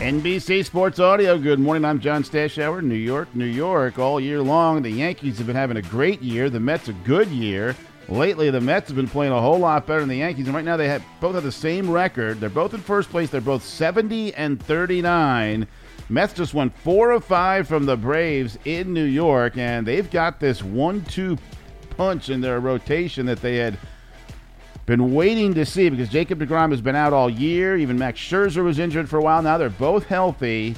NBC Sports Audio. Good morning. I'm John Stashower, New York, New York. All year long, the Yankees have been having a great year. The Mets a good year. Lately, the Mets have been playing a whole lot better than the Yankees, and right now they have both have the same record. They're both in first place. They're both 70 and 39. Mets just won four of five from the Braves in New York, and they've got this one-two punch in their rotation that they had been waiting to see because Jacob DeGrom has been out all year. Even Max Scherzer was injured for a while. Now they're both healthy.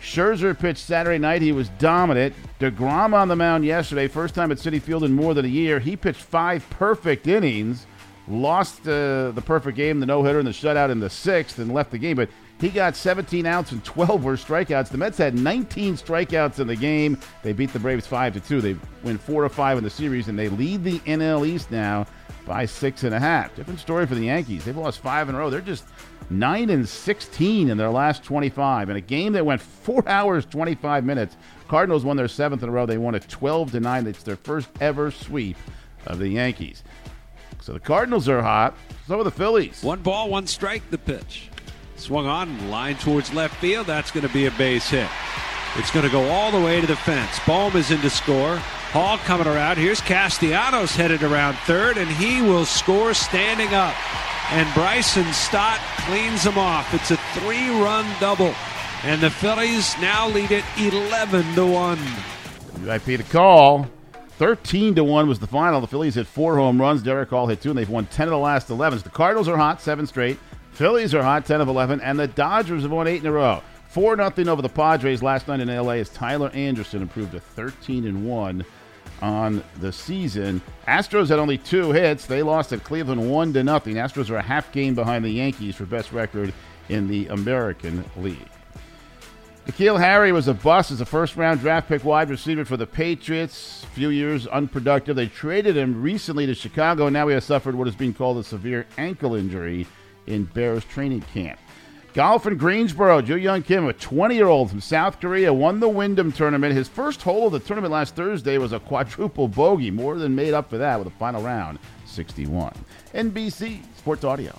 Scherzer pitched Saturday night. He was dominant. DeGrom on the mound yesterday. First time at Citi Field in more than a year. He pitched five perfect innings. Lost uh, the perfect game, the no hitter, and the shutout in the sixth, and left the game. But he got 17 outs and 12 were strikeouts. The Mets had 19 strikeouts in the game. They beat the Braves five to two. They win four to five in the series, and they lead the NL East now by six and a half. Different story for the Yankees. They've lost five in a row. They're just nine and 16 in their last 25. In a game that went four hours 25 minutes, Cardinals won their seventh in a row. They won it 12 to nine. It's their first ever sweep of the Yankees. So the Cardinals are hot. So are the Phillies. One ball, one strike. The pitch swung on, line towards left field. That's going to be a base hit. It's going to go all the way to the fence. Bohm is in to score. Hall coming around. Here's Castellanos headed around third, and he will score standing up. And Bryson Stott cleans him off. It's a three run double. And the Phillies now lead it 11 to 1. WIP to call. 13 to 1 was the final. The Phillies hit four home runs. Darick Hall hit two, and they've won 10 of the last 11. So the Cardinals are hot, seven straight. Phillies are hot, 10 of 11. And the Dodgers have won eight in a row. 4 0 over the Padres last night in LA as Tyler Anderson improved to 13 and 1 on the season. Astros had only two hits. They lost at Cleveland 1 to nothing. Astros are a half game behind the Yankees for best record in the American League. N'Keal Harry was a bust as a first round draft pick wide receiver for the Patriots. A few years unproductive. They traded him recently to Chicago. and Now he has suffered what is being called a severe ankle injury in Bears training camp. Golf in Greensboro, Joohyung Kim, a 20 year old from South Korea, won the Wyndham tournament. His first hole of the tournament last Thursday was a quadruple bogey, more than made up for that with a final round 61. NBC Sports Audio.